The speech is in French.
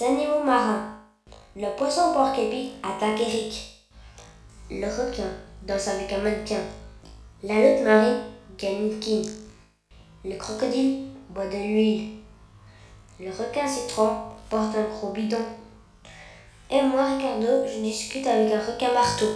Les animaux marins. Le poisson porc-épic attaque Eric. Le requin danse avec un mannequin. La lutte marine gagne une. Le crocodile boit de l'huile. Le requin citron porte un gros bidon. Et moi, Ricardo, je discute avec un requin marteau.